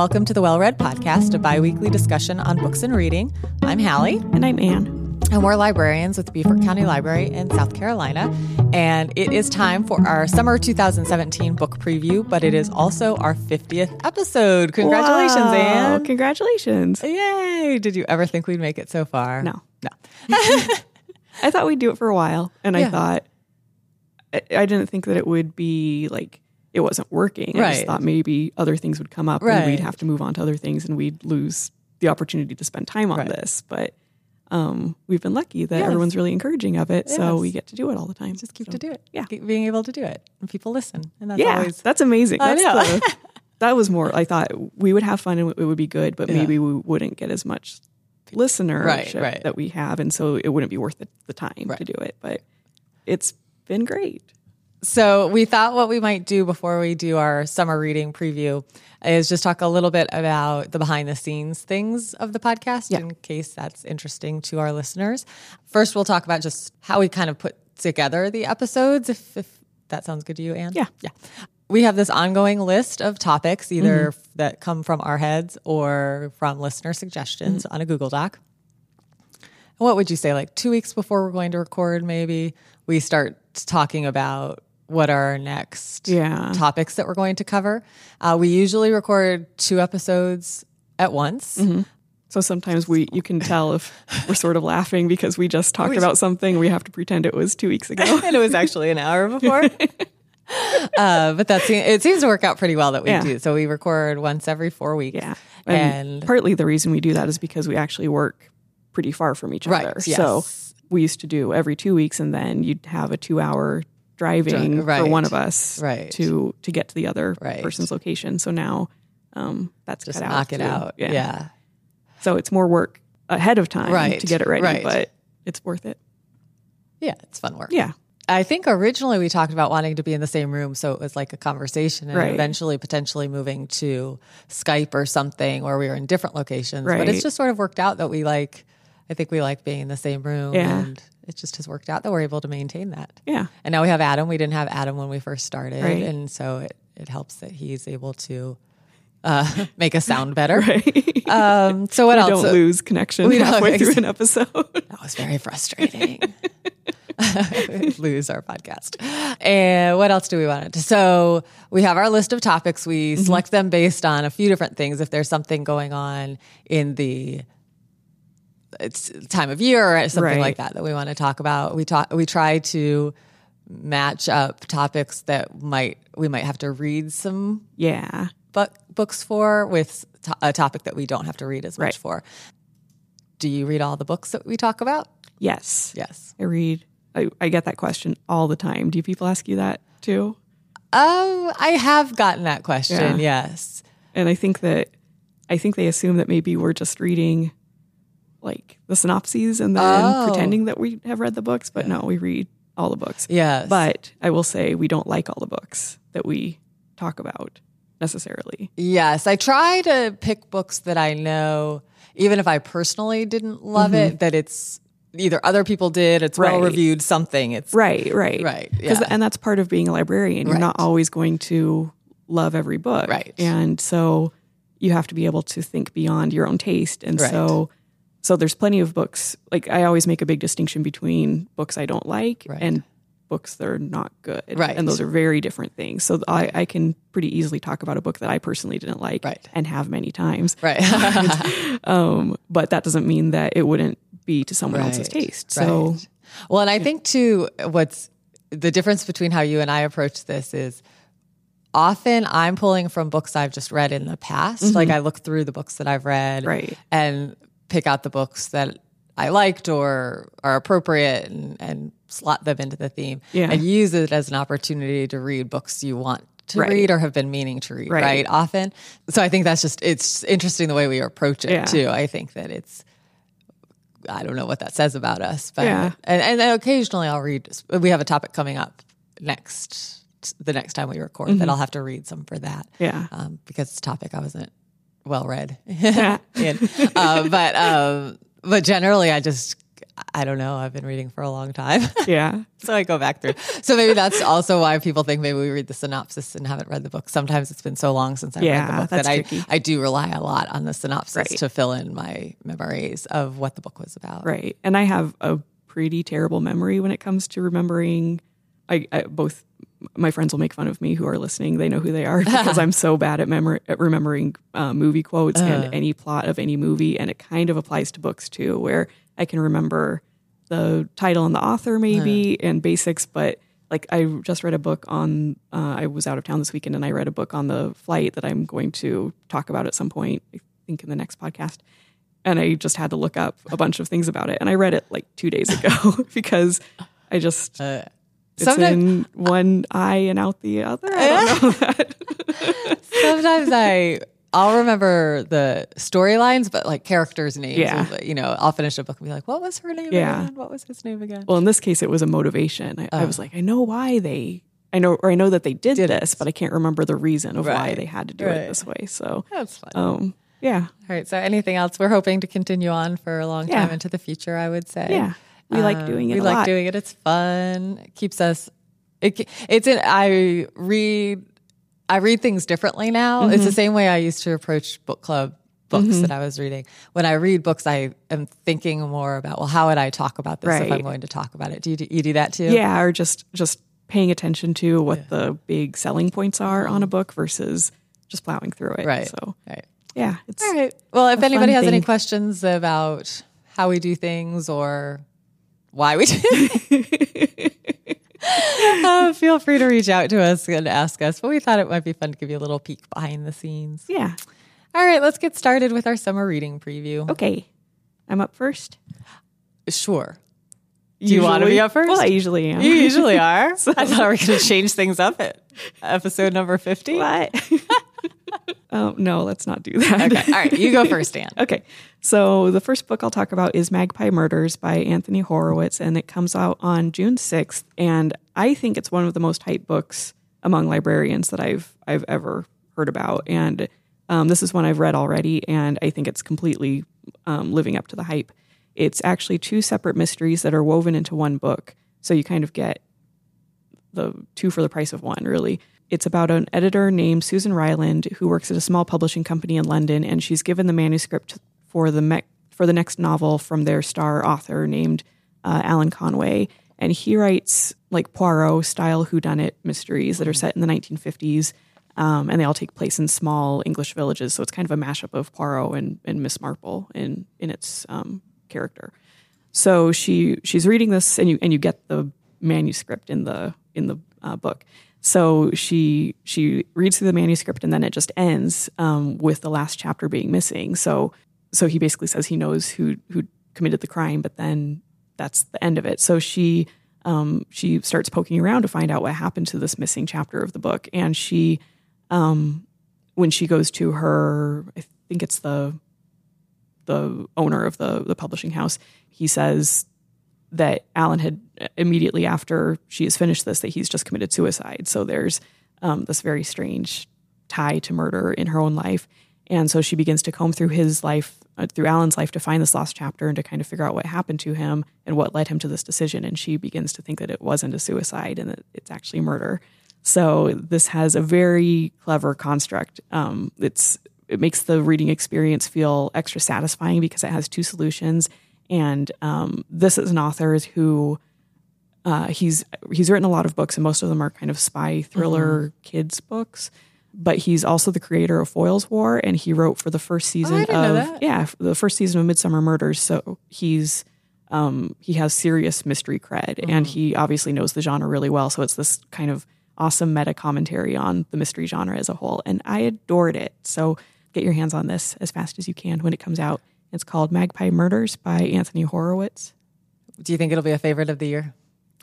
welcome to the Well Read Podcast, a bi weekly discussion on books and reading. I'm Hallie. And I'm Anne. And we're librarians with the Beaufort County Library in South Carolina. And it is time for our summer 2017 book preview, but it is also our 50th episode. Congratulations, wow. Anne. Congratulations. Yay. Did you ever think we'd make it so far? No. No. I thought we'd do it for a while. And Yeah. I thought, I, I didn't think that it would be like, it wasn't working. I just thought maybe other things would come up Right. and we'd have to move on to other things and we'd lose the opportunity to spend time on Right. this. But um, we've been lucky that Yes. everyone's really encouraging of it. So we get to do it all the time. Just keep So, to do it. Yeah. Keep being able to do it. And people listen. And that's Yeah. always. that's amazing. I know. the- that was more, I thought we would have fun and it would be good, but Yeah. maybe we wouldn't get as much listenership Right, right. that we have. And so it wouldn't be worth the, the time Right. to do it. But it's been great. So we thought what we might do before we do our summer reading preview is just talk a little bit about the behind the scenes things of the podcast Yeah. in case that's interesting to our listeners. First, we'll talk about just how we kind of put together the episodes, if, if that sounds good to you, Anne. Yeah. Yeah. We have this ongoing list of topics, either Mm-hmm. that come from our heads or from listener suggestions Mm-hmm. on a Google Doc. What would you say, like two weeks before we're going to record, maybe we start talking about what are our next Yeah. topics that we're going to cover? Uh, we usually record two episodes at once. Mm-hmm. So sometimes we you can tell if we're sort of laughing because we just talked about something. We have to pretend it was two weeks ago. and it was actually an hour before. uh, but that's it seems to work out pretty well that we Yeah. do. So we record once every four weeks. Yeah. And, And, partly the reason we do that is because we actually work pretty far from each Right, other. yes. So we used to do every two weeks and then you'd have a two hour driving right. for one of us Right. to to get to the other Right. person's location. So now um, that's just cut out knock it too. out. Yeah. So it's more work ahead of time Right, to get it ready, right. but it's worth it. Yeah, it's fun work. Yeah. I think originally we talked about wanting to be in the same room, so it was like a conversation, and Right. eventually potentially moving to Skype or something where we were in different locations. But it's just sort of worked out that we like. I think we like being in the same room, Yeah. and it just has worked out that we're able to maintain that. Yeah. And now we have Adam. We didn't have Adam when we first started, Right. and so it it helps that he's able to uh, make us sound better. Right. Um, so what we else? don't lose connection We don't- halfway through an episode. That was very frustrating. Lose our podcast. And what else do we want to? So we have our list of topics. We Mm-hmm. select them based on a few different things. If there's something going on in the it's time of year or something Right. like that that we want to talk about, we talk. We try to match up topics that might we might have to read some yeah. book, books for with to- a topic that we don't have to read as much Right. for. Do you read all the books that we talk about? Yes. Yes. I read. I, I get that question all the time. Do people ask you that too? Um, I have gotten that question. Yeah. Yes. And I think that I think they assume that maybe we're just reading like the synopses and then Oh. pretending that we have read the books, but no, we read all the books. Yes. But I will say we don't like all the books that we talk about necessarily. yes, I try to pick books that I know, even if I personally didn't love it, that it's either other people did, it's well Mm-hmm. Reviewed, something. It's Right, right. right. yeah. And that's part of being a librarian. You're not always going to love every book. Right. And so you have to be able to think beyond your own taste. And Right. so so there's plenty of books like I always make a big distinction between books I don't like Right. and books that are not good. Right. And those are very different things. So I, I can pretty easily talk about a book that I personally didn't like Right. and have many times. right. Um, but that doesn't mean that it wouldn't be to someone else's taste. So right. well, and I think too, what's the difference between how you and I approach this is often I'm pulling from books I've just read in the past. Like I look through the books that I've read Mm-hmm. Right. and pick out the books that I liked or are appropriate and, and slot them into the theme Yeah. and use it as an opportunity to read books you want to Right. read or have been meaning to read, right. Right. Often. So I think that's just, it's interesting the way we approach it Yeah. too. I think that it's, I don't know what that says about us, but Yeah. and, and occasionally I'll read. We have a topic coming up next, the next time we record that I'll have to read some for that. Mm-hmm. Yeah. um, because it's a topic I wasn't well read. Uh, but um, but generally, I just I don't know. I've been reading for a long time. Yeah. so I go back through. So maybe that's also why people think maybe we read the synopsis and haven't read the book. Sometimes it's been so long since I read the book that I. I do rely a lot on the synopsis Right. to fill in my memories of what the book was about. Right. And I have a pretty terrible memory when it comes to remembering. I, I both my friends will make fun of me who are listening. They know who they are because I'm so bad at, memor- at remembering uh, movie quotes and any plot of any movie. And it kind of applies to books too, where I can remember the title and the author maybe and basics, but like I just read a book on. Uh, I was out of town this weekend and I read a book on the flight that I'm going to talk about at some point. I think in the next podcast and I just had to look up a bunch of things about it. And I read it like two days ago because I just Uh, it's sometimes- in one eye and out the other. I don't know that. Sometimes I I'll remember the storylines, but like characters' names. Yeah. You know, I'll finish a book and be like, "What was her name Yeah. again? What was his name again?" Well, in this case, it was a motivation. I, I was like, I know why they. I know, or I know that they did, Did this, but I can't remember the reason of why they had to do Right. it this way. So, That's fun. um, yeah, All right. So, anything else? We're hoping to continue on for a long time into the future. I would say. yeah, we like Um, doing it. We like lot. doing it. It's fun. It keeps us. It, it's in. I read. I read things differently now. It's Mm-hmm. the same way I used to approach book club books that I was reading. When I read books, I am thinking more about well, how would I talk about this if I'm going to talk about it? Do you do, you do that too? Yeah, or just just paying attention to what the big selling points are on a book versus just plowing through it. Right. So, Right. yeah, it's All right. Well, if anybody has any questions about how we do things or why we do uh, feel free to reach out to us and ask us. But we thought it might be fun to give you a little peek behind the scenes. yeah. All right, let's get started with our summer reading preview. Okay, I'm up first. Sure. Do you want to be up first? Well, I usually am. You usually are. so. I thought we were going to change things up at episode number 50. What? oh no, let's not do that. Okay. All right, you go first, Dan. Okay. So the first book I'll talk about is Magpie Murders by Anthony Horowitz, and it comes out on June 6th. And I think it's one of the most hyped books among librarians that I've I've ever heard about. And um, this is one I've read already, and I think it's completely um, living up to the hype. It's actually two separate mysteries that are woven into one book. So you kind of get the two for the price of one, really. It's about an editor named Susan Ryland who works at a small publishing company in London, and she's given the manuscript for the me- for the next novel from their star author named uh, Alan Conway, and he writes like Poirot style whodunit mysteries that are set in the 1950s, um, and they all take place in small English villages. So it's kind of a mashup of Poirot and, and Miss Marple in in its um, character. So she she's reading this, and you and you get the manuscript in the in the uh, book. So she she reads through the manuscript, and then it just ends um, with the last chapter being missing. So so he basically says he knows who who committed the crime, but then that's the end of it. So she um, she starts poking around to find out what happened to this missing chapter of the book, and she um, when she goes to her, I think it's the the owner of the the publishing house, he says that Alan had immediately after she has finished this that he's just committed suicide. So there's um, this very strange tie to murder in her own life, and so she begins to comb through his life, uh, through Alan's life, to find this lost chapter and to kind of figure out what happened to him and what led him to this decision. And she begins to think that it wasn't a suicide and that it's actually murder. So this has a very clever construct. Um, it's it makes the reading experience feel extra satisfying because it has two solutions. And um, this is an author who uh, he's he's written a lot of books, and most of them are kind of spy thriller kids books. But he's also the creator of Foyle's War, and he wrote for the first season didn't of yeah, the first season of Midsomer Murders. So he's um, he has serious mystery cred, and he obviously knows the genre really well. So it's this kind of awesome meta commentary on the mystery genre as a whole, and I adored it. So get your hands on this as fast as you can when it comes out. It's called Magpie Murders by Anthony Horowitz. Do you think it'll be a favorite of the year?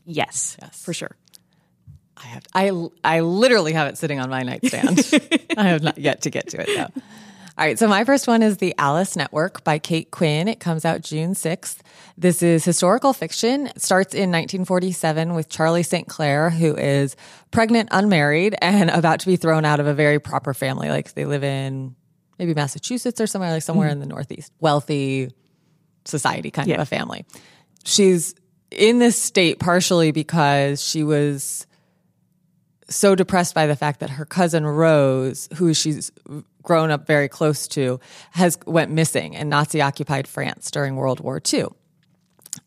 Yes, Yes. for sure. I have. I I literally have it sitting on my nightstand. I have not yet to get to it though. All right, so my first one is The Alice Network by Kate Quinn. It comes out June 6th. This is historical fiction. It starts in 1947 with Charlie St. Clair, who is pregnant, unmarried, and about to be thrown out of a very proper family. Like they live in maybe Massachusetts or somewhere, like somewhere in the Northeast. Wealthy society kind of a family. she's in this state partially because she was so depressed by the fact that her cousin Rose, who she's grown up very close to, has went missing in Nazi occupied France during World War II.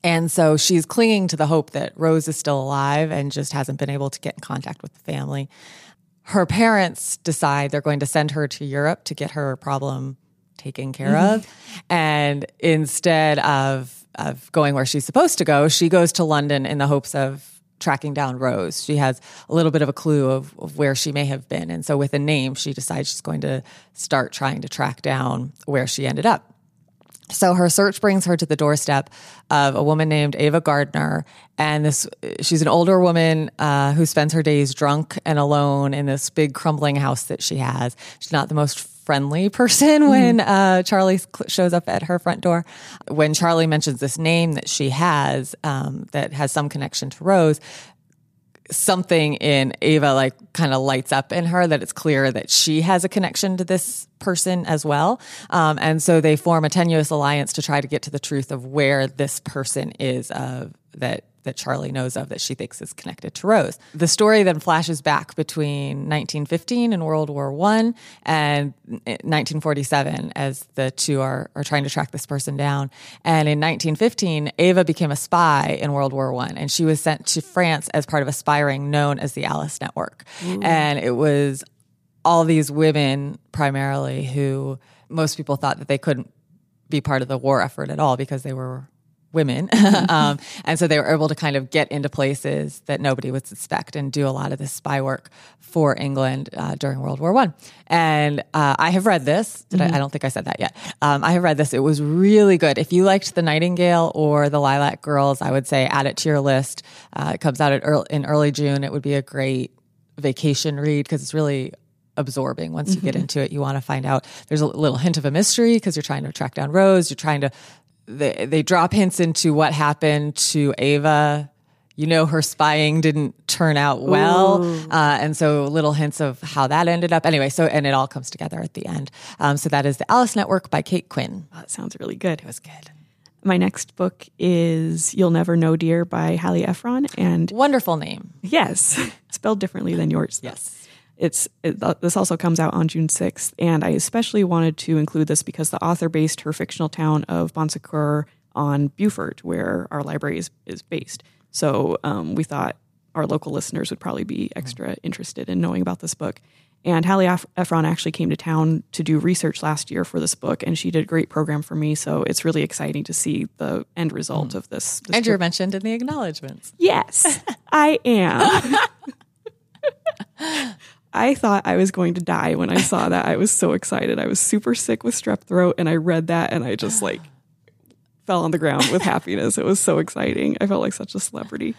And so she's clinging to the hope that Rose is still alive and just hasn't been able to get in contact with the family. Her parents decide they're going to send her to Europe to get her problem taken care mm-hmm. of. And instead of of going where she's supposed to go, she goes to London in the hopes of tracking down Rose. She has a little bit of a clue of, of, where she may have been. And so with a name, she decides she's going to start trying to track down where she ended up. So her search brings her to the doorstep of a woman named Ava Gardner, and this she's an older woman uh, who spends her days drunk and alone in this big crumbling house that she has. She's not the most friendly person when mm-hmm. uh, Charlie shows up at her front door. When Charlie mentions this name that she has um, that has some connection to Rose, something in Ava like kind of lights up in her that it's clear that she has a connection to this person as well. Um, and so they form a tenuous alliance to try to get to the truth of where this person is of that that Charlie knows of that she thinks is connected to Rose. The story then flashes back between 1915 and World War One and 1947 as the two are, are trying to track this person down. And in 1915, Ava became a spy in World War One and she was sent to France as part of a spy ring known as the Alice Network. Ooh. And it was all these women primarily who most people thought that they couldn't be part of the war effort at all because they were women. um, and so they were able to kind of get into places that nobody would suspect and do a lot of this spy work for England uh, during World War One. And uh, I have read this. Did mm-hmm. I, I, don't think I said that yet. Um, I have read this. It was really good. If you liked The Nightingale or The Lilac Girls, I would say add it to your list. Uh, it comes out early, in early June. It would be a great vacation read because it's really absorbing once you get mm-hmm. into it you want to find out there's a little hint of a mystery because you're trying to track down rose you're trying to they, they drop hints into what happened to Ava. You know, her spying didn't turn out well. Uh, and so little hints of how that ended up. Anyway, so, and it all comes together at the end. Um, so that is The Alice Network by Kate Quinn. Oh, that sounds really good. It was good. My next book is You'll Never Know Dear by Hallie Ephron. And wonderful name. Yes, spelled differently than yours. Yes. It's it, this also comes out on June 6th, and I especially wanted to include this because the author based her fictional town of Bon Secours on Beaufort, where our library is, is based. So um, we thought our local listeners would probably be extra interested in knowing about this book. And Hallie Ephron actually came to town to do research last year for this book, and she did a great program for me. So it's really exciting to see the end result mm. of this. this and you're mentioned in the acknowledgments. Yes, I am. I thought I was going to die when I saw that. I was so excited. I was super sick with strep throat and I read that and I just like fell on the ground with happiness. It was so exciting. I felt like such a celebrity.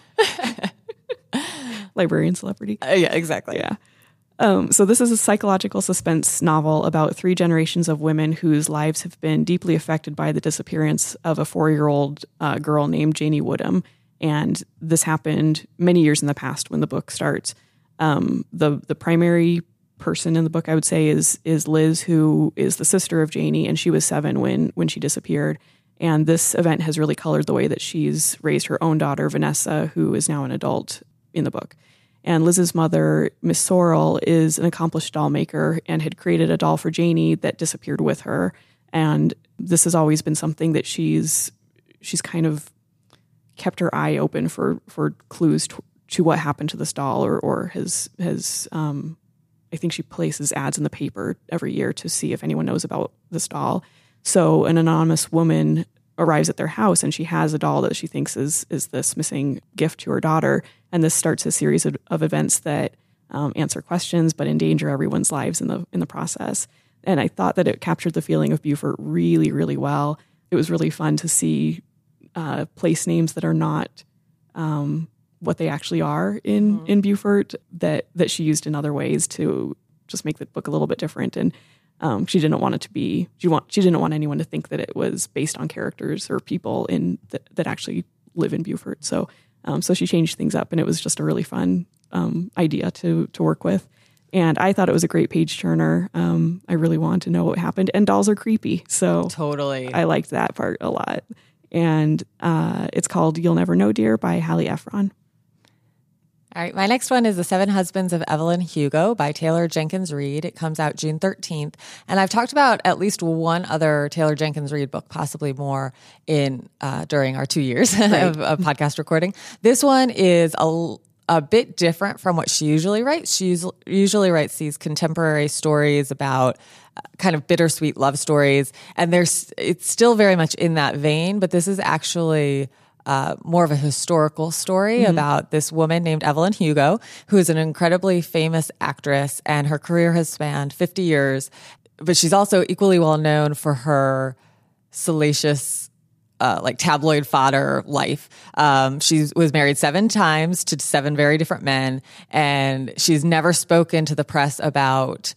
Librarian celebrity. Uh, yeah, exactly. Yeah. Um, so, this is a psychological suspense novel about three generations of women whose lives have been deeply affected by the disappearance of a four year old uh, girl named Janie Woodham. And this happened many years in the past when the book starts. Um, the the primary person in the book, I would say, is is Liz, who is the sister of Janie, and she was seven when when she disappeared. And this event has really colored the way that she's raised her own daughter, Vanessa, who is now an adult in the book. And Liz's mother, Miss Sorrel, is an accomplished doll maker and had created a doll for Janie that disappeared with her. And this has always been something that she's she's kind of kept her eye open for for clues t- to what happened to this doll or or has has um, I think she places ads in the paper every year to see if anyone knows about this doll. So an anonymous woman arrives at their house and she has a doll that she thinks is is this missing gift to her daughter, and this starts a series of, of events that um, answer questions but endanger everyone's lives in the in the process. And I thought that it captured the feeling of Beaufort really really well. It was really fun to see uh, place names that are not um, what they actually are in mm-hmm. in Beaufort that that she used in other ways to just make the book a little bit different and um, she didn't want it to be she want she didn't want anyone to think that it was based on characters or people in that, that actually live in Beaufort so um, so she changed things up and it was just a really fun um, idea to to work with and I thought it was a great page turner. Um, I really wanted to know what happened, and dolls are creepy, so totally, I liked that part a lot. and uh, it's called "You'll Never Know, Dear" by Hallie Ephron. All right, my next one is The Seven Husbands of Evelyn Hugo by Taylor Jenkins Reid. It comes out June 13th. And I've talked about at least one other Taylor Jenkins Reid book, possibly more in uh, during our two years right. of, of, podcast recording. This one is a, a bit different from what she usually writes. She usually writes these contemporary stories about uh, kind of bittersweet love stories. And there's, it's still very much in that vein, but this is actually uh, more of a historical story mm-hmm. about this woman named Evelyn Hugo, who is an incredibly famous actress, and her career has spanned 50 years. But she's also equally well known for her salacious uh, like tabloid fodder life. Um, she was married seven times to seven very different men, and she's never spoken to the press about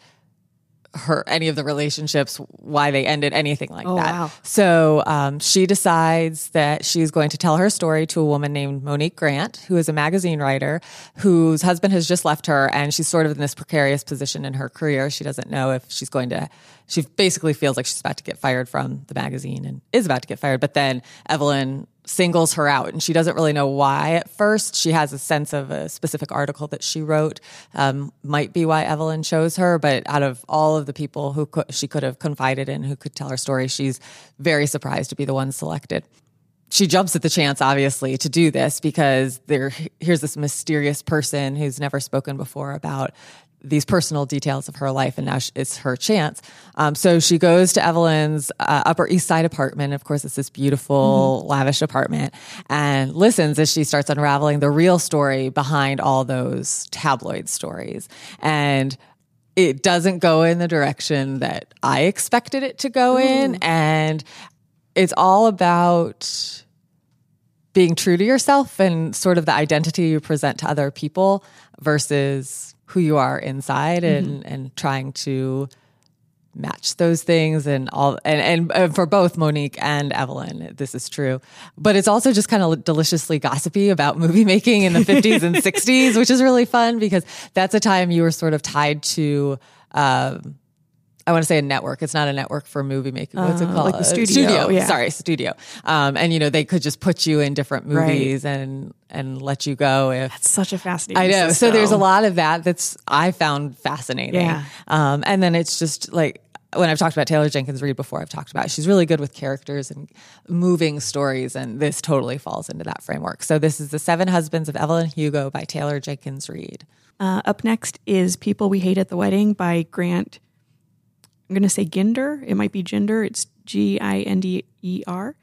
her any of the relationships, why they ended, anything like oh, that. Wow. So um, she decides that she's going to tell her story to a woman named Monique Grant, who is a magazine writer whose husband has just left her, and she's sort of in this precarious position in her career. She doesn't know if she's going to. She basically feels like she's about to get fired from the magazine and is about to get fired. But then Evelyn singles her out and she doesn't really know why at first. She has a sense of a specific article that she wrote um, might be why evelyn chose her but out of all of the people who co- she could have confided in who could tell her story she's very surprised to be the one selected. She jumps at the chance obviously to do this because there here's this mysterious person who's never spoken before about these personal details of her life, and now it's her chance. Um, so she goes to Evelyn's uh, Upper East Side apartment. Of course, it's this beautiful, mm-hmm. lavish apartment, and listens as she starts unraveling the real story behind all those tabloid stories. And it doesn't go in the direction that I expected it to go in, and it's all about being true to yourself and sort of the identity you present to other people versus who you are inside mm-hmm. and and trying to match those things and all and, and for both Monique and Evelyn this is true but it's also just kind of deliciously gossipy about movie making in the 50s and 60s which is really fun because that's a time you were sort of tied to um, I want to say a network. It's not a network for movie making. What's it uh, called? Like the studio. studio. Yeah. Sorry, studio. Um, and you know, they could just put you in different movies right. and and let you go if That's such a fascinating I know. System. So there's a lot of that that's I found fascinating. Yeah. Um, and then it's just like when I've talked about Taylor Jenkins Reid before, I've talked about she's really good with characters and moving stories, and this totally falls into that framework. So this is the Seven Husbands of Evelyn Hugo by Taylor Jenkins Reid. Uh, up next is People We Hate at the Wedding by Grant I'm going to say Ginder. It might be Gender. It's G I N D E R.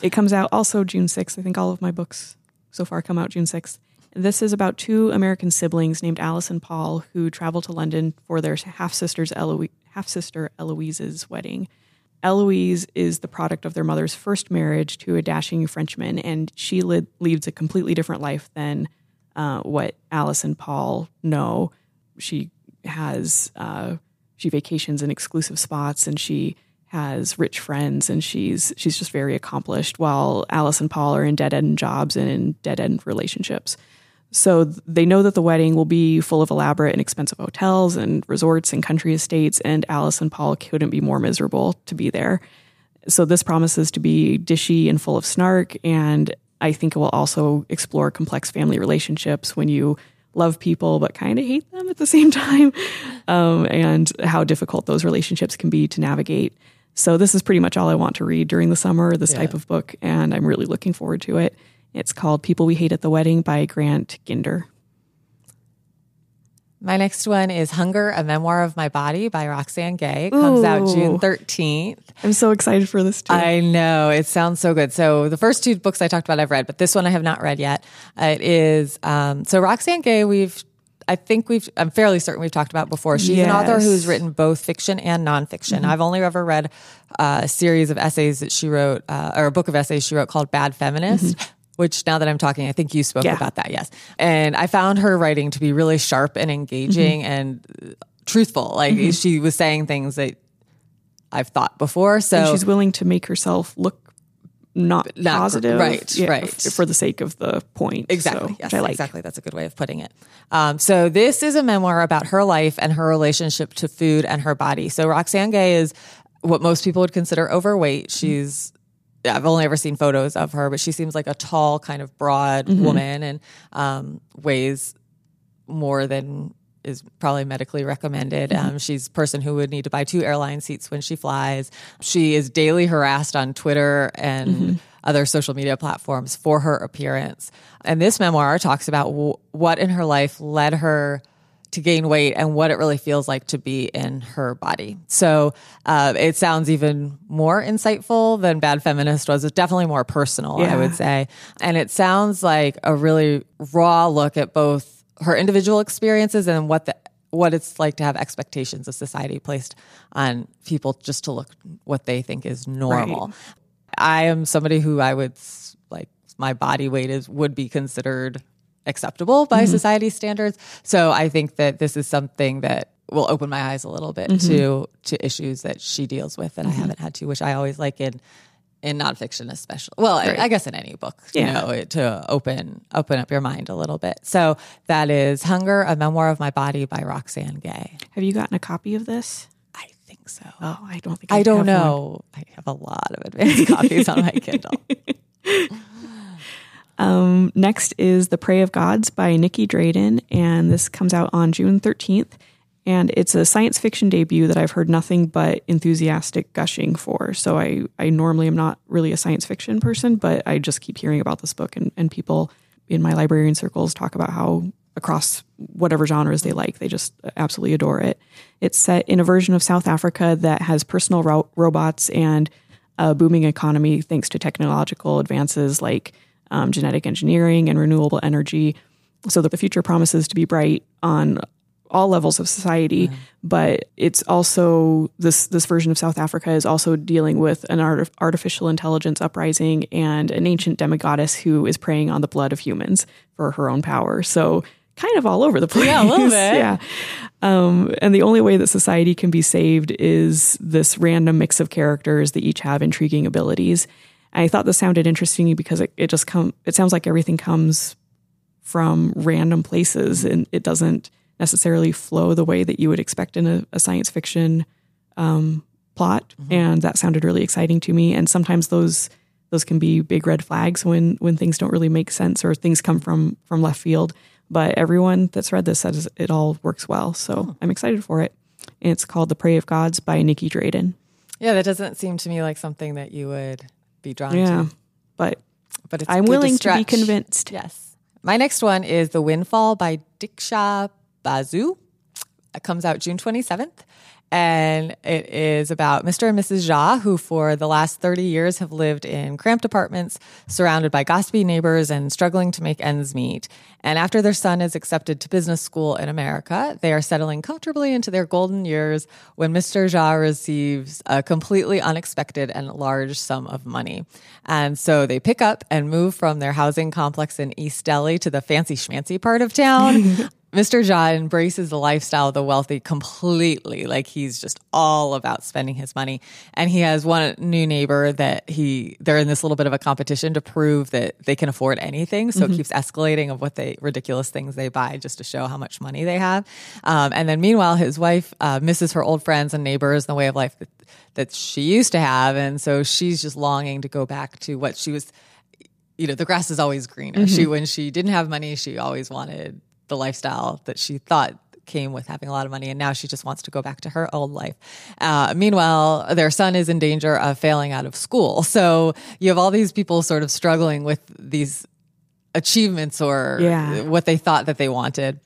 It comes out also June 6th. I think all of my books so far come out June 6th. This is about two American siblings named Alice and Paul who travel to London for their half sister's half sister Eloise's wedding. Eloise is the product of their mother's first marriage to a dashing Frenchman, and she led, leads a completely different life than uh, what Alice and Paul know. She has uh, she vacations in exclusive spots and she has rich friends and she's she's just very accomplished while Alice and Paul are in dead end jobs and in dead end relationships. So they know that the wedding will be full of elaborate and expensive hotels and resorts and country estates and Alice and Paul couldn't be more miserable to be there. So this promises to be dishy and full of snark and I think it will also explore complex family relationships when you love people but kind of hate them at the same time, um, and how difficult those relationships can be to navigate. So this is pretty much all I want to read during the summer, this yeah. type of book, and I'm really looking forward to it. It's called People We Hate at the Wedding by Grant Ginder. My next one is Hunger, a Memoir of My Body by Roxane Gay. It comes Ooh. out June 13th. I'm so excited for this too. I know. It sounds so good. So the first two books I talked about I've read, but this one I have not read yet. it is, um, so Roxane Gay, we've, I think we've, I'm fairly certain we've talked about before. She's yes. an author who's written both fiction and nonfiction. Mm-hmm. I've only ever read uh, a series of essays that she wrote, uh, or a book of essays she wrote called Bad Feminist. Mm-hmm which now that I'm talking, I think you spoke yeah. about that. Yes. And I found her writing to be really sharp and engaging mm-hmm. and truthful. Like mm-hmm. she was saying things that I've thought before. So and she's willing to make herself look not, not positive, right? Yeah, right, for the sake of the point. Exactly. So, yes, like. exactly. That's a good way of putting it. Um, so this is a memoir about her life and her relationship to food and her body. So Roxane Gay is what most people would consider overweight. She's I've only ever seen photos of her, but she seems like a tall, kind of broad woman and um, weighs more than is probably medically recommended. Um, she's a person who would need to buy two airline seats when she flies. She is daily harassed on Twitter and other social media platforms for her appearance. And this memoir talks about w- what in her life led her to gain weight and what it really feels like to be in her body. So uh, it sounds even more insightful than Bad Feminist was. It's definitely more personal, I would say. And it sounds like a really raw look at both her individual experiences and what the what it's like to have expectations of society placed on people just to look what they think is normal. I am somebody who I would like my body weight is would be considered acceptable by mm-hmm. society standards. So I think that this is something that will open my eyes a little bit to mm-hmm. to issues that she deals with that I mm-hmm. haven't had to, which I always like in in nonfiction, especially. Well, I, I guess in any book, you know, it- to open open up your mind a little bit. So that is "Hunger: A Memoir of My Body" by Roxane Gay. Have you gotten a copy of this? I think so. Oh, I don't think so. I don't have one. know. I have a lot of advanced copies on my Kindle. Um, next is The Prey of Gods by Nicky Drayden, and this comes out on June 13th. And it's a science fiction debut that I've heard nothing but enthusiastic gushing for. So I, I normally am not really a science fiction person, but I just keep hearing about this book, and, and people in my librarian circles talk about how across whatever genres they like, they just absolutely adore it. It's set in a version of South Africa that has personal ro- robots and a booming economy thanks to technological advances like um, genetic engineering and renewable energy. So that the future promises to be bright on all levels of society, but it's also this this version of South Africa is also dealing with an art, artificial intelligence uprising and an ancient demigoddess who is preying on the blood of humans for her own power. So kind of all over the place. Yeah, a little bit. yeah. Um, and the only way that society can be saved is this random mix of characters that each have intriguing abilities. I thought this sounded interesting because it, it just come it sounds like everything comes from random places and it doesn't necessarily flow the way that you would expect in a, a science fiction um, plot. And that sounded really exciting to me. And sometimes those those can be big red flags when when things don't really make sense or things come from from left field. But everyone that's read this says it all works well. So I'm excited for it. And it's called The Prey of Gods by Nicky Drayden. Yeah, that doesn't seem to me like something that you would be drawn Yeah. to. But But it's I'm willing to, be convinced. Yes. My next one is The Windfall by Diksha Basu. It comes out June 27th. And it is about Mr. and Mrs. Jha, who for the last 30 years have lived in cramped apartments, surrounded by gossipy neighbors and struggling to make ends meet. And after their son is accepted to business school in America, they are settling comfortably into their golden years when Mr. Jha receives a completely unexpected and large sum of money. And so they pick up and move from their housing complex in East Delhi to the fancy schmancy part of town. Mr. Jha embraces the lifestyle of the wealthy completely. Like he's just all about spending his money. And he has one new neighbor that he, they're in this little bit of a competition to prove that they can afford anything. So it keeps escalating of what they, ridiculous things they buy just to show how much money they have. Um, and then meanwhile, his wife uh, misses her old friends and neighbors and the way of life that, that she used to have. And so she's just longing to go back to what she was you know, the grass is always greener. She, when she didn't have money, she always wanted the lifestyle that she thought came with having a lot of money. And now she just wants to go back to her old life. Uh, meanwhile, their son is in danger of failing out of school. So you have all these people sort of struggling with these achievements or Yeah. what they thought that they wanted.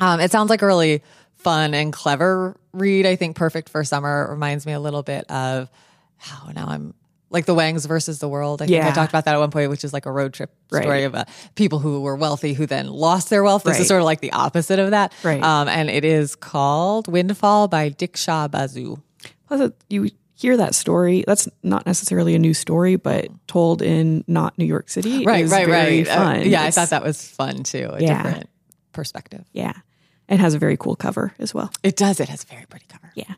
Um, it sounds like a really fun and clever read. I think perfect for summer. It reminds me a little bit of how now I'm like the Wangs versus the world. I think I talked about that at one point, which is like a road trip Right. story of uh, people who were wealthy who then lost their wealth. This Right. is sort of like the opposite of that. Right. Um, and it is called Windfall by Diksha Basu. Plus, you hear that story. That's not necessarily a new story, but told in not New York City. Right, is right, very right. Uh, Fun. yeah, I thought that was fun too. A Yeah. different perspective. Yeah, it has a very cool cover as well. It does. It has a very pretty cover. Yeah.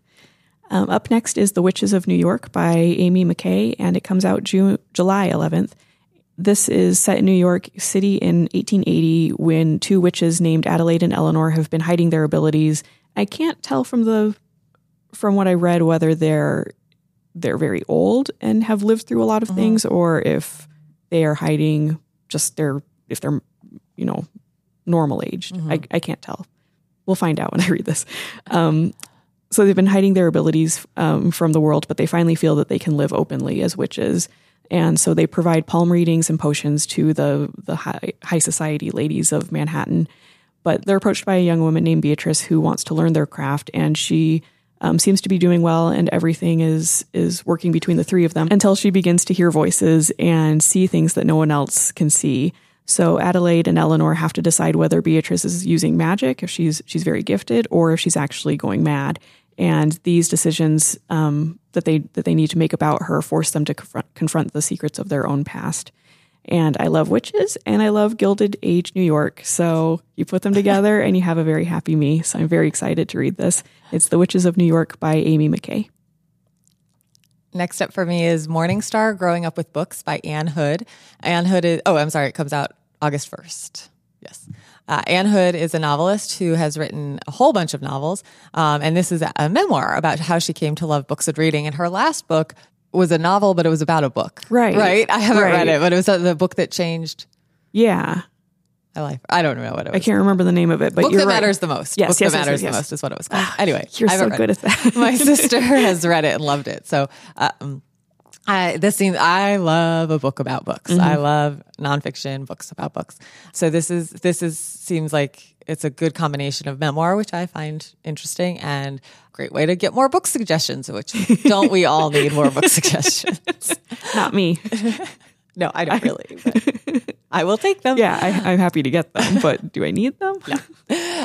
Um, up next is The Witches of New York by Ami McKay, and it comes out June, July 11th. This is set in New York City in 1880 when two witches named Adelaide and Eleanor have been hiding their abilities. I can't tell from the from what I read whether they're they're very old and have lived through a lot of things, or if they are hiding just their if they're you know normal age. I, I can't tell. We'll find out when I read this. Um, so they've been hiding their abilities um, from the world, but they finally feel that they can live openly as witches. And so they provide palm readings and potions to the the high, high society ladies of Manhattan. But they're approached by a young woman named Beatrice who wants to learn their craft, and she um, seems to be doing well, and everything is is working between the three of them until she begins to hear voices and see things that no one else can see. So Adelaide and Eleanor have to decide whether Beatrice is using magic, if she's she's very gifted, or if she's actually going mad. And these decisions um, that they that they need to make about her force them to confront, confront the secrets of their own past. And I love witches, and I love Gilded Age New York. So you put them together, and you have a very happy me. So I'm very excited to read this. It's The Witches of New York by Ami McKay. Next up for me is Morning Star Growing Up with Books by Ann Hood. Ann Hood is, oh, I'm sorry, it comes out August 1st. Yes. Uh, Ann Hood is a novelist who has written a whole bunch of novels. Um, and this is a memoir about how she came to love books and reading. And her last book was a novel, but it was about a book. Right. Right. I haven't Right. read it, but it was uh, the book that changed Yeah, my life. I don't know what it was. I can't remember the name of it, but book you're that right. matters the most. Yes, book yes, that yes, matters yes, the most is what it was called. Anyway, You're I so good at that. My sister has read it and loved it. So, um, I, this seems, I love a book about books. Mm-hmm. I love nonfiction books about books. So this is, this is, seems like it's a good combination of memoir, which I find interesting and great way to get more book suggestions, which don't we all need more book suggestions? Not me. No, I don't really, but I will take them. Yeah, I, I'm happy to get them, but do I need them?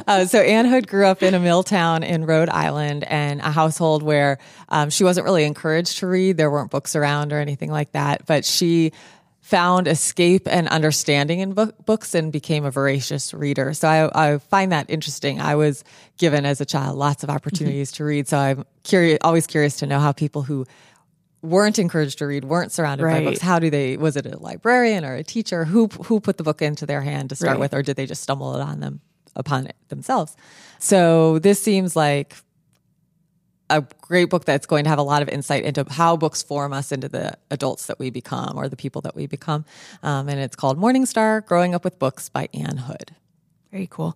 Uh, so Ann Hood grew up in a mill town in Rhode Island and a household where um, she wasn't really encouraged to read. There weren't books around or anything like that, but she found escape and understanding in book, books and became a voracious reader. So I, I find that interesting. I was given as a child lots of opportunities to read. So I'm curious, always curious to know how people who weren't encouraged to read, weren't surrounded by books. How do they? Was it a librarian or a teacher who who put the book into their hand to start Right. with, or did they just stumble it on them upon it themselves? So this seems like a great book that's going to have a lot of insight into how books form us into the adults that we become or the people that we become. Um, and it's called Morning Star: Growing Up with Books by Ann Hood. Very cool.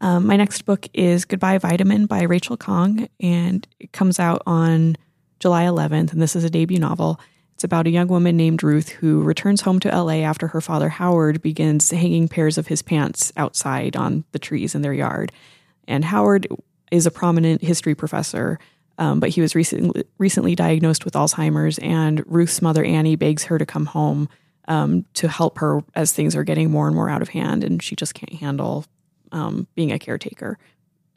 Um, my next book is Goodbye Vitamin by Rachel Khong, and it comes out on July 11th. And this is a debut novel. It's about a young woman named Ruth who returns home to LA after her father Howard begins hanging pairs of his pants outside on the trees in their yard. And Howard is a prominent history professor, um, but he was recently recently diagnosed with Alzheimer's. And Ruth's mother Annie begs her to come home um, to help her as things are getting more and more out of hand, and she just can't handle um, being a caretaker.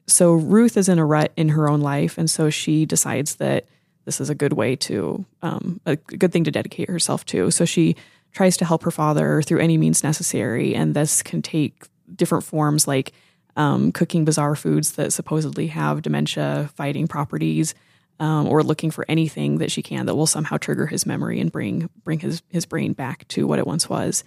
So Ruth is in a rut in her own life, and so she decides that this is a good way to um, a good thing to dedicate herself to. So she tries to help her father through any means necessary, and this can take different forms, like um, cooking bizarre foods that supposedly have dementia-fighting properties, um, or looking for anything that she can that will somehow trigger his memory and bring bring his his brain back to what it once was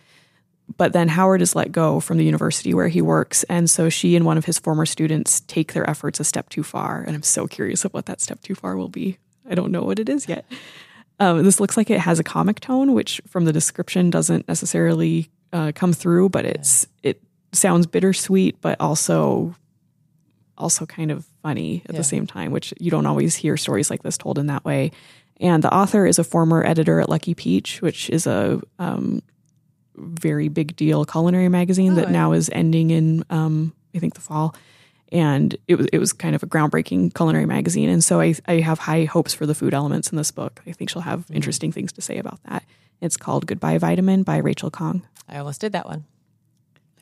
but then Howard is let go from the university where he works. And so she and one of his former students take their efforts a step too far. And I'm so curious of what that step too far will be. I don't know what it is yet. Um, this looks like it has a comic tone, which from the description doesn't necessarily uh, come through, but it's it sounds bittersweet, but also also kind of funny at Yeah. the same time, which you don't always hear stories like this told in that way. And the author is a former editor at Lucky Peach, which is a um, very big deal culinary magazine Oh, that I- now is ending in um, I think the fall. And it was it was kind of a groundbreaking culinary magazine, and so I I have high hopes for the food elements in this book. I think she'll have Mm-hmm. interesting things to say about that. It's called Goodbye Vitamin by Rachel Khong. I almost did that one.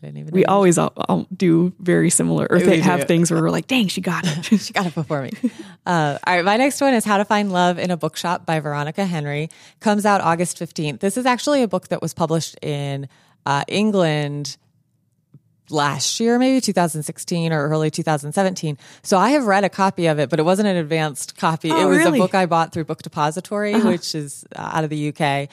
I didn't even. We always all, all do very similar, or they do. have things where we're like, "Dang, she got it." she got it before me. Uh, all right, my next one is How to Find Love in a Bookshop by Veronica Henry. Comes out August 15th. This is actually a book that was published in uh, England last year, maybe 2016 or early 2017. So I have read a copy of it, but it wasn't an advanced copy. Oh, it was really? Uh-huh. a book I bought through Book Depository, which is uh, out of the UK.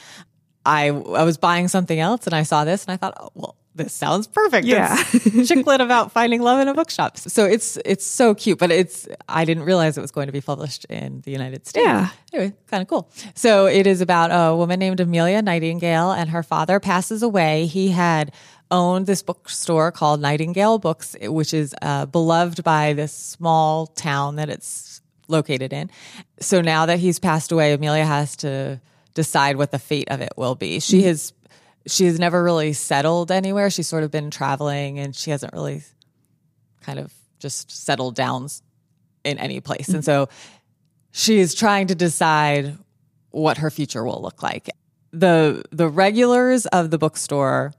I, I was buying something else and I saw this and I thought, oh, well, this sounds perfect. Yeah. It's chick lit about finding love in a bookshop. So it's it's so cute, but it's I didn't realize it was going to be published in the United States. Yeah. Anyway, kind of cool. So it is about a woman named Amelia Nightingale, and her father passes away. He had owned this bookstore called Nightingale Books, which is uh, beloved by this small town that it's located in. So now that he's passed away, Amelia has to decide what the fate of it will be. She has she has never really settled anywhere. She's sort of been traveling and she hasn't really kind of just settled down in any place. And so she is trying to decide what her future will look like. The the regulars of the bookstore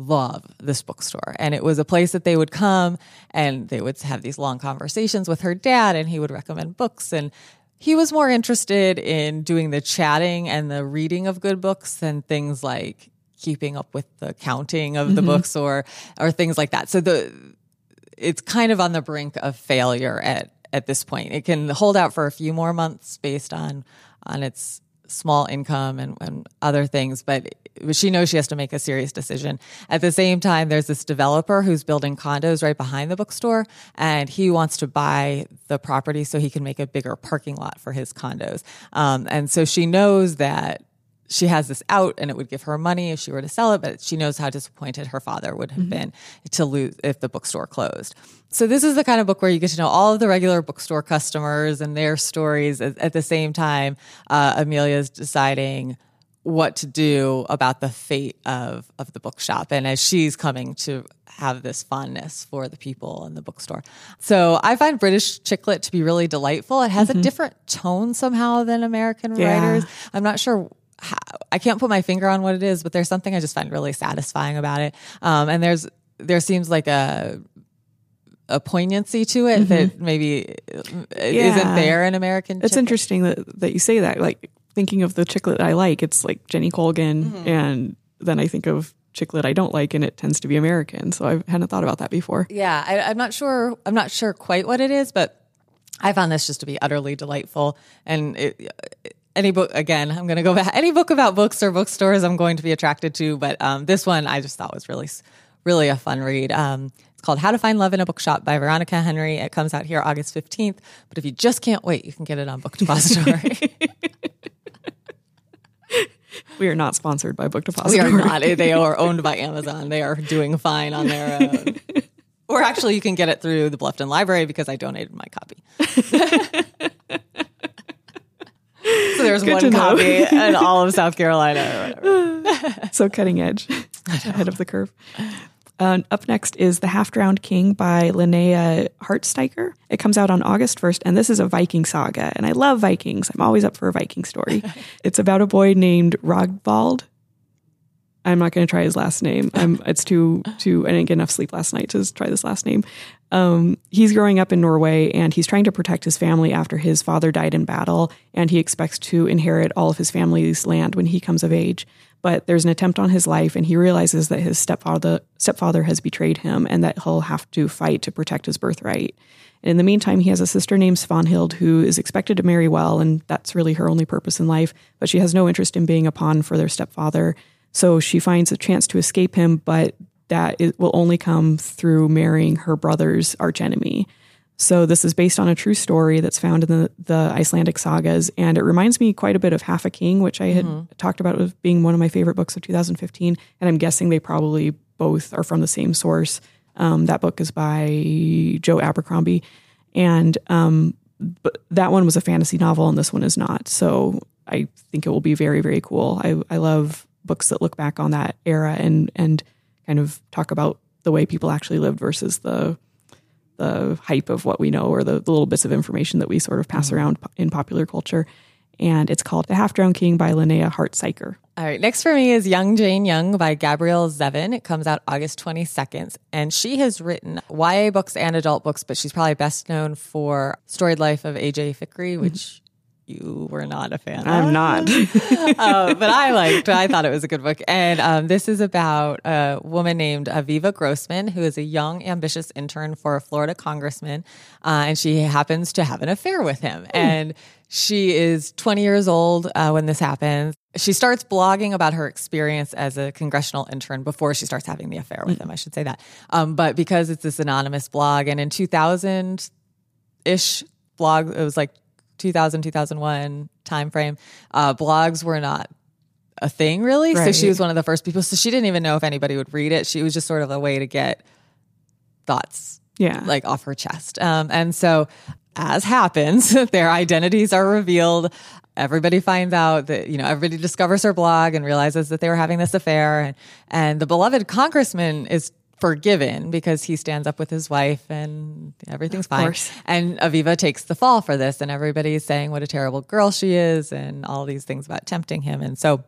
love this bookstore. And it was a place that they would come and they would have these long conversations with her dad and he would recommend books. And he was more interested in doing the chatting and the reading of good books than things like keeping up with the counting of the mm-hmm. books or or things like that. So the it's kind of on the brink of failure at at this point. It can hold out for a few more months based on on its small income and, and other things, but she knows she has to make a serious decision. At the same time, there's this developer who's building condos right behind the bookstore, and he wants to buy the property so he can make a bigger parking lot for his condos. Um, and so she knows that she has this out and it would give her money if she were to sell it, but she knows how disappointed her father would have been to lose if the bookstore closed. So this is the kind of book where you get to know all of the regular bookstore customers and their stories at, at the same time. Uh, Amelia's deciding what to do about the fate of of the bookshop, and as she's coming to have this fondness for the people in the bookstore. So I find British chick lit to be really delightful. It has a different tone somehow than American Yeah. writers. I'm not sure. I can't put my finger on what it is, but there's something I just find really satisfying about it. Um, and there's there seems like a a poignancy to it mm-hmm. that maybe uh, isn't there in American. It's chick lit. interesting that, that you say that. Like thinking of the chick lit I like, it's like Jenny Colgan, mm-hmm. and then I think of chick lit I don't like, and it tends to be American. So I hadn't thought about that before. Yeah, I, I'm not sure. I'm not sure quite what it is, but I found this just to be utterly delightful. And it, any book, again, I'm going to go back. Any book about books or bookstores, I'm going to be attracted to. But um, this one, I just thought was really, really a fun read. Um, it's called How to Find Love in a Bookshop by Veronica Henry. It comes out here August 15th. But if you just can't wait, you can get it on Book Depository. We are not sponsored by Book Depository. we are not. They are owned by Amazon. They are doing fine on their own. Or actually, you can get it through the Bluffton Library because I donated my copy. So there's to one copy in all of South Carolina so cutting edge, ahead of the curve. Uh, up next is The Half Drowned King by Linnea Hartsuyker. It comes out on August 1st, and this is a Viking saga. And I love Vikings. I'm always up for a Viking story. it's about a boy named Rogvald. I'm not going to try his last name. I'm, it's too too. I didn't get enough sleep last night to try this last name. Um, he's growing up in Norway and he's trying to protect his family after his father died in battle, and he expects to inherit all of his family's land when he comes of age. But there's an attempt on his life, and he realizes that his stepfather stepfather has betrayed him, and that he'll have to fight to protect his birthright. And in the meantime, he has a sister named Svanhild who is expected to marry well, and that's really her only purpose in life. But she has no interest in being a pawn for their stepfather. So she finds a chance to escape him, but that it will only come through marrying her brother's archenemy. So this is based on a true story that's found in the, the Icelandic sagas, and it reminds me quite a bit of Half a King, which I had talked about as being one of my favorite books of 2015. And I'm guessing they probably both are from the same source. Um, that book is by Joe Abercrombie, and um, but that one was a fantasy novel, and this one is not. So I think it will be very, very cool. I, I love books that look back on that era and and kind of talk about the way people actually lived versus the the hype of what we know or the, the little bits of information that we sort of pass mm-hmm. around in popular culture. And it's called The Half Drowned King by Linnea Hartsuyker. All right. Next for me is Young Jane Young by Gabrielle Zevin. It comes out August 22nd. And she has written YA books and adult books, but she's probably best known for Storied Life of AJ Fikry, which mm-hmm. You were not a fan of. I'm not. uh, but I liked. I thought it was a good book. And um, this is about a woman named Aviva Grossman, who is a young, ambitious intern for a Florida congressman, uh, and she happens to have an affair with him. And she is 20 years old uh, when this happens. she starts blogging about her experience as a congressional intern before she starts having the affair with him. I should say that. Um, but because it's this anonymous blog, and in 2000 ish blog, it was like 2000, 2001 time frame, uh, blogs were not a thing really. So she was one of the first people. So she didn't even know if anybody would read it. She was just sort of a way to get thoughts Yeah. like off her chest. Um, and so, as happens, their identities are revealed. Everybody finds out that you know everybody discovers her blog and realizes that they were having this affair, and and the beloved congressman is forgiven because he stands up with his wife and everything's fine. course. And Aviva takes the fall for this, and everybody's saying what a terrible girl she is, and all these things about tempting him, and so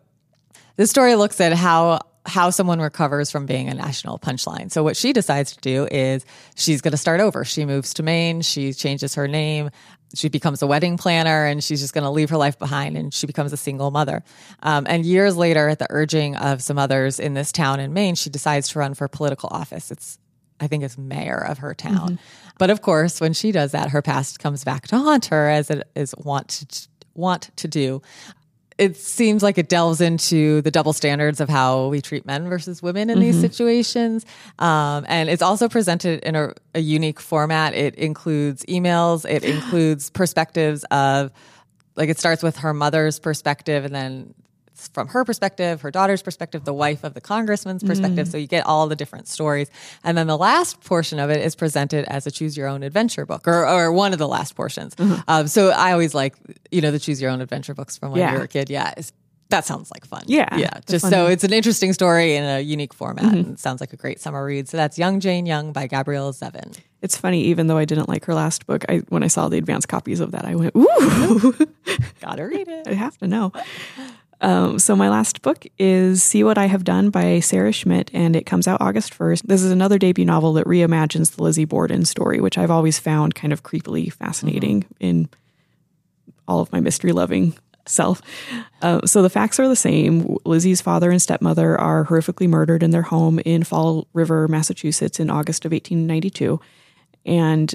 this story looks at how how someone recovers from being a national punchline. So what she decides to do is she's going to start over. She moves to Maine, she changes her name, she becomes a wedding planner and she's just going to leave her life behind and she becomes a single mother. Um, and years later at the urging of some others in this town in Maine, she decides to run for political office. It's I think it's mayor of her town. But of course, when she does that, her past comes back to haunt her as it is want to, want to do it seems like it delves into the double standards of how we treat men versus women in these situations. Um, and it's also presented in a, a unique format. It includes emails, it includes perspectives of, like, it starts with her mother's perspective and then from her perspective, her daughter's perspective, the wife of the congressman's perspective. Mm. So you get all the different stories. And then the last portion of it is presented as a choose your own adventure book or, or one of the last portions. Mm-hmm. Um, so I always like, you know, the choose your own adventure books from when Yeah. you were a kid. Yeah. it's- that sounds like fun. Yeah, Yeah. Just so it's an interesting story in a unique format. Mm-hmm. And it sounds like a great summer read. So that's Young Jane Young by Gabrielle Zevin. It's funny, even though I didn't like her last book, I when I saw the advanced copies of that, I went, "Ooh, Gotta read it. I have to know." Um, so my last book is "See What I Have Done" by Sarah Schmidt, and it comes out August first. This is another debut novel that reimagines the Lizzie Borden story, which I've always found kind of creepily fascinating in all of my mystery loving self. Uh, so the facts are the same. Lizzie's father and stepmother are horrifically murdered in their home in Fall River, Massachusetts, in August of 1892, and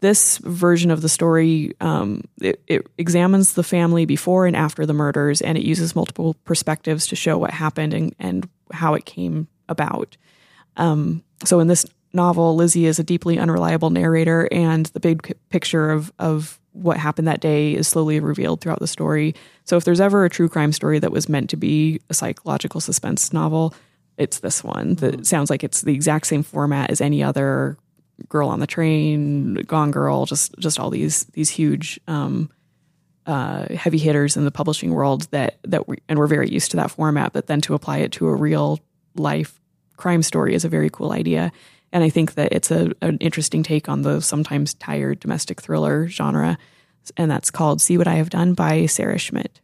this version of the story um, it, it examines the family before and after the murders, and it uses multiple perspectives to show what happened and, and how it came about. Um, so in this novel, Lizzie is a deeply unreliable narrator, and the big picture of of what happened that day is slowly revealed throughout the story. So if there's ever a true crime story that was meant to be a psychological suspense novel, it's this one. That sounds like it's the exact same format as any other Girl on the Train, Gone Girl, just just all these these huge um, uh, heavy hitters in the publishing world that that we and we're very used to that format. But then to apply it to a real life crime story is a very cool idea. And I think that it's a, an interesting take on the sometimes tired domestic thriller genre. And that's called See What I Have Done by Sarah Schmidt.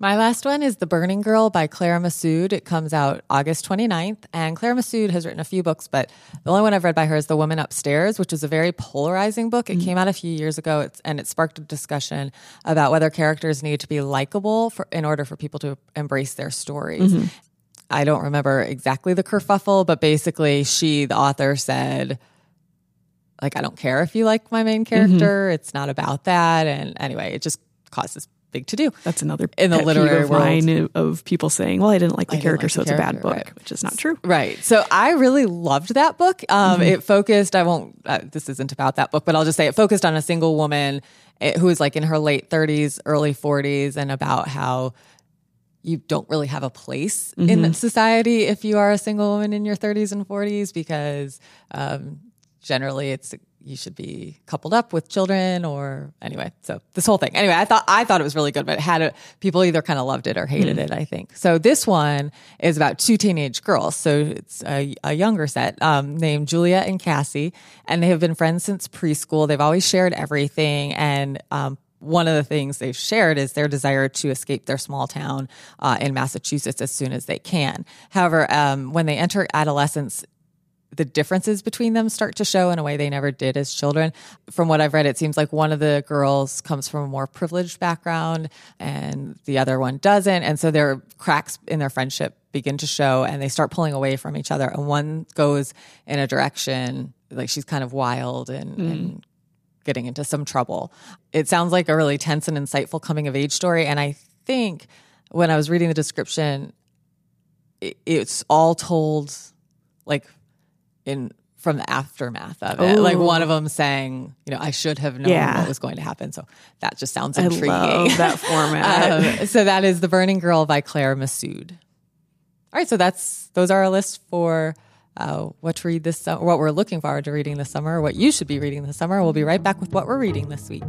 My last one is The Burning Girl by Clara Messud. It comes out August 29th. And Clara Messud has written a few books, but the only one I've read by her is The Woman Upstairs, which is a very polarizing book. It mm. came out a few years ago it's, and it sparked a discussion about whether characters need to be likable for, in order for people to embrace their stories. Mm-hmm. I don't remember exactly the kerfuffle, but basically, she, the author, said, like, I don't care if you like my main mm-hmm. character. It's not about that. And anyway, it just caused this big to do. That's another In the literary of world. of people saying, "Well, I didn't like the didn't character, like so the it's a bad book," right. which is not true. Right. So I really loved that book. Um, It focused, I won't, uh, this isn't about that book, but I'll just say it focused on a single woman eh, who was like in her late 30s, early 40s, and about how you don't really have a place in society if you are a single woman in your 30s and 40s because um, generally it's you should be coupled up with children or anyway so this whole thing. Anyway i thought i thought it was really good but it had a, people either kind of loved it or hated it i think. So this one is about two teenage girls. So it's a, a younger set um, named julia and cassie and they have been friends since preschool. They've always shared everything and um, one of the things they've shared is their desire to escape their small town uh, in Massachusetts as soon as they can. However, um, when they enter adolescence, the differences between them start to show in a way they never did as children. From what I've read, it seems like one of the girls comes from a more privileged background and the other one doesn't. And so their cracks in their friendship begin to show and they start pulling away from each other. And one goes in a direction, like she's kind of wild and, mm-hmm. and getting into some trouble. It sounds like a really tense and insightful coming of age story. And I think when I was reading the description, it's all told like in from the aftermath of it. Like one of them saying, you know, I should have known Yeah. what was going to happen. So that just sounds I intriguing. love that format. Um, so that is The Burning Girl by Claire Messud. All right, so that's those are our list for uh, what to read this summer, what we're looking forward to reading this summer, what you should be reading this summer. We'll be right back with what we're reading this week.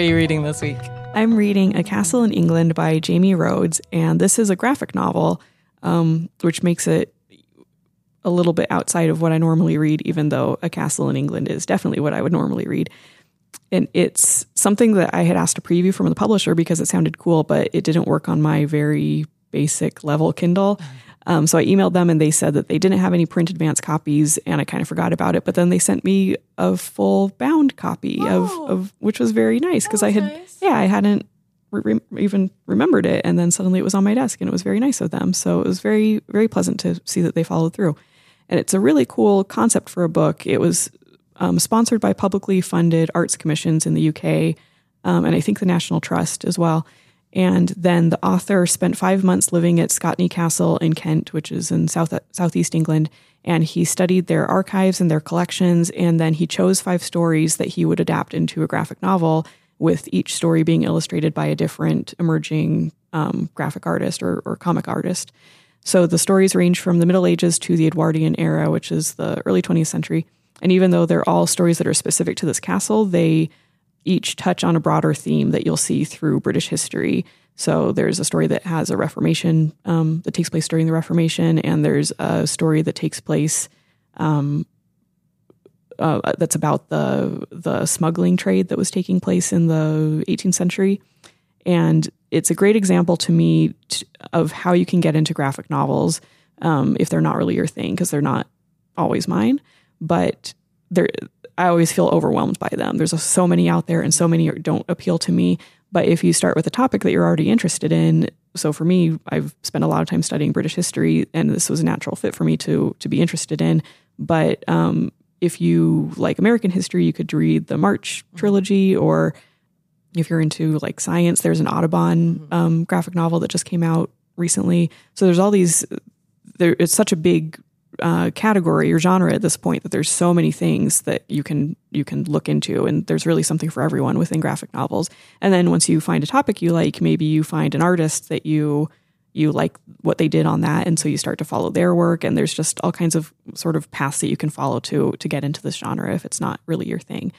Are you reading this week? I'm reading A Castle in England by Jamie Rhodes, and this is a graphic novel, um, which makes it a little bit outside of what I normally read, even though A Castle in England is definitely what I would normally read. And it's something that I had asked a preview from the publisher because it sounded cool, but it didn't work on my very basic level Kindle. Um, so I emailed them and they said that they didn't have any print advance copies, and I kind of forgot about it. But then they sent me a full bound copy of, of which was very nice because I had nice. yeah I hadn't re- even remembered it, and then suddenly it was on my desk, and it was very nice of them. So it was very very pleasant to see that they followed through, and it's a really cool concept for a book. It was um, sponsored by publicly funded arts commissions in the UK, um, and I think the National Trust as well. And then the author spent five months living at Scotney Castle in Kent, which is in south southeast England, and he studied their archives and their collections. And then he chose five stories that he would adapt into a graphic novel, with each story being illustrated by a different emerging um, graphic artist or, or comic artist. So the stories range from the Middle Ages to the Edwardian era, which is the early 20th century. And even though they're all stories that are specific to this castle, they each touch on a broader theme that you'll see through British history. So there's a story that has a Reformation um, that takes place during the Reformation, and there's a story that takes place um, uh, that's about the the smuggling trade that was taking place in the 18th century. And it's a great example to me t- of how you can get into graphic novels um, if they're not really your thing, because they're not always mine. But they're, I always feel overwhelmed by them. There's so many out there, and so many don't appeal to me. But if you start with a topic that you're already interested in, so for me, I've spent a lot of time studying British history, and this was a natural fit for me to to be interested in. But um, if you like American history, you could read the March trilogy, or if you're into like science, there's an Audubon um, graphic novel that just came out recently. So there's all these. There, it's such a big uh, category or genre at this point that there's so many things that you can you can look into, and there's really something for everyone within graphic novels. And then once you find a topic you like, maybe you find an artist that you you like what they did on that, and so you start to follow their work. And there's just all kinds of sort of paths that you can follow to to get into this genre if it's not really your thing.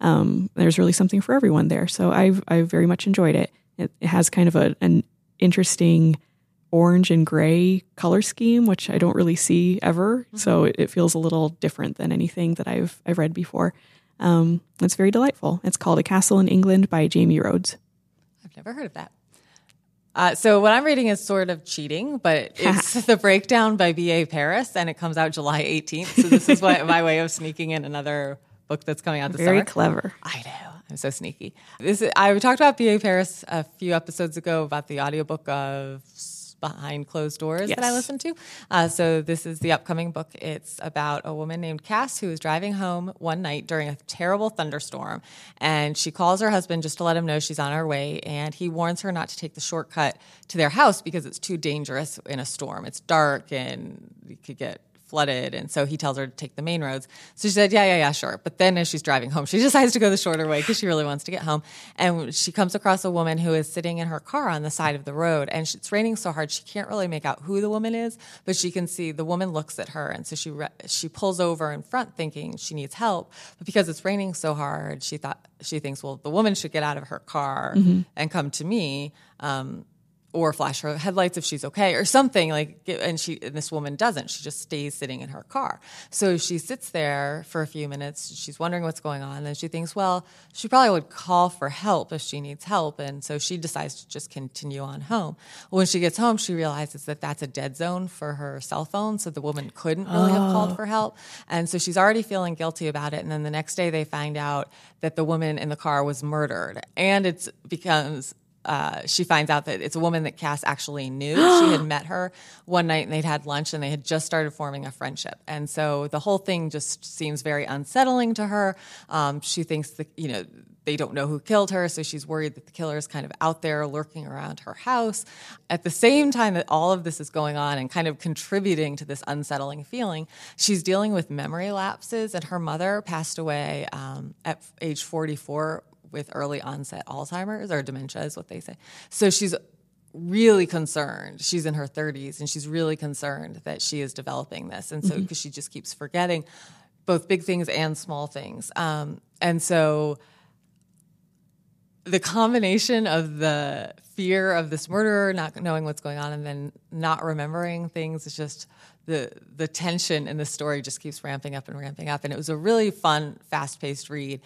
Um, there's really something for everyone there. So I've I've very much enjoyed it. It, it has kind of a, an interesting orange and gray color scheme, which I don't really see ever. So it, it feels a little different than anything that I've I've read before. Um, it's very delightful. It's called A Castle in England by Jamie Rhodes. I've never heard of that. Uh, so what I'm reading is sort of cheating, but it's the breakdown by B.A. Paris, and it comes out July 18th. So this is what my way of sneaking in another book that's coming out this summer. Very summer. clever. I know. I'm so sneaky. This is, I talked about B.A. Paris a few episodes ago about the audiobook of Behind Closed Doors that I listen to. Uh, so this is the upcoming book. It's about a woman named Cass who is driving home one night during a terrible thunderstorm, and she calls her husband just to let him know she's on her way, and he warns her not to take the shortcut to their house because it's too dangerous in a storm. It's dark and you could get flooded. And so he tells her to take the main roads. So she said, yeah, yeah, yeah, sure. But then as she's driving home, she decides to go the shorter way because she really wants to get home. And she comes across a woman who is sitting in her car on the side of the road. And she- it's raining so hard, she can't really make out who the woman is, but she can see the woman looks at her. And so she, re- she pulls over in front thinking she needs help. But because it's raining so hard, she thought, she thinks, well, the woman should get out of her car and come to me. Um, or flash her headlights if she's okay or something like and she and this woman doesn't. She just stays sitting in her car. So she sits there for a few minutes. She's wondering what's going on. And she thinks well she probably would call for help if she needs help. And so she decides to just continue on home. When she gets home she realizes that that's a dead zone for her cell phone. So the woman couldn't really oh. have called oh. for help. And so she's already feeling guilty about it. And then the next day they find out that the woman in the car was murdered. And it becomes uh, she finds out that it's a woman that Cass actually knew. she had met her one night and they'd had lunch and they had just started forming a friendship. And so the whole thing just seems very unsettling to her. Um, she thinks that, you know, they don't know who killed her, so she's worried that the killer is kind of out there lurking around her house. At the same time that all of this is going on and kind of contributing to this unsettling feeling, she's dealing with memory lapses, and her mother passed away um, at age 44 with early onset Alzheimer's or dementia, is what they say. So she's really concerned. She's in her 30s and she's really concerned that she is developing this. And so, because mm-hmm. she just keeps forgetting both big things and small things. Um, and so, the combination of the fear of this murderer, not knowing what's going on, and then not remembering things is just the the tension in the story just keeps ramping up and ramping up. And it was a really fun, fast paced read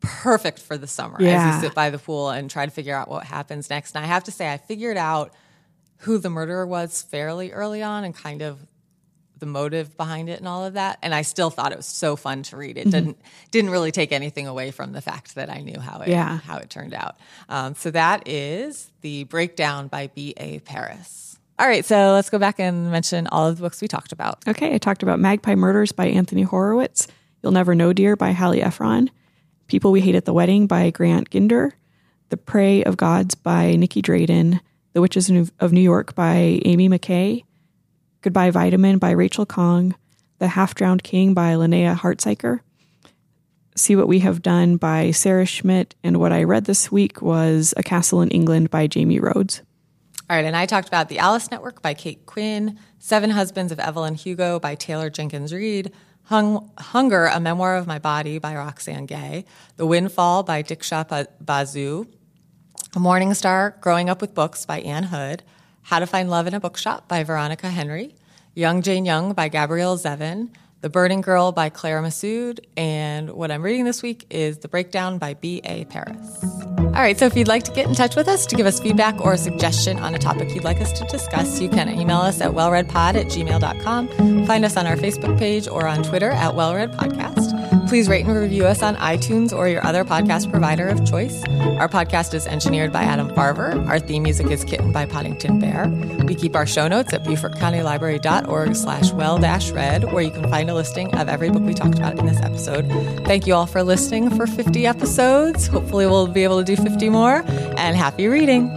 perfect for the summer yeah. as you sit by the pool and try to figure out what happens next. And I have to say, I figured out who the murderer was fairly early on and kind of the motive behind it and all of that. And I still thought it was so fun to read. It mm-hmm. didn't didn't really take anything away from the fact that I knew how it yeah. how it turned out. Um, so that is the breakdown by B. A. Paris. All right, so let's go back and mention all of the books we talked about. Okay, I talked about Magpie Murders by Anthony Horowitz, You'll Never Know Dear by Hallie Ephron, People We Hate at the Wedding by Grant Ginder, The Prey of Gods by Nicky Drayden, The Witches of New York by Ami McKay, Goodbye Vitamin by Rachel Khong, The Half Drowned King by Linnea Hartsuyker, See What We Have Done by Sarah Schmidt, and what I read this week was A Castle in England by Jamie Rhodes. All right, and I talked about The Alice Network by Kate Quinn, Seven Husbands of Evelyn Hugo by Taylor Jenkins Reid, Hung, Hunger, A Memoir of My Body by Roxane Gay, The Windfall by Diksha Basu, Morning Star, Growing Up with Books by Ann Hood, How to Find Love in a Bookshop by Veronica Henry, Young Jane Young by Gabrielle Zevin, The Burning Girl by Claire Messud, and what I'm reading this week is The Breakdown by B.A. Paris. All right, so if you'd like to get in touch with us to give us feedback or a suggestion on a topic you'd like us to discuss, you can email us at wellreadpod at gmail.com, find us on our Facebook page or on Twitter at wellreadpodcast. Please rate and review us on iTunes or your other podcast provider of choice. Our podcast is engineered by Adam Farver. Our theme music is Kitten by Poddington Bear. We keep our show notes at beaufortcountylibrary.org slash well-read, where you can find a listing of every book we talked about in this episode. Thank you all for listening for 50 episodes. Hopefully we'll be able to do 50 more, and happy reading.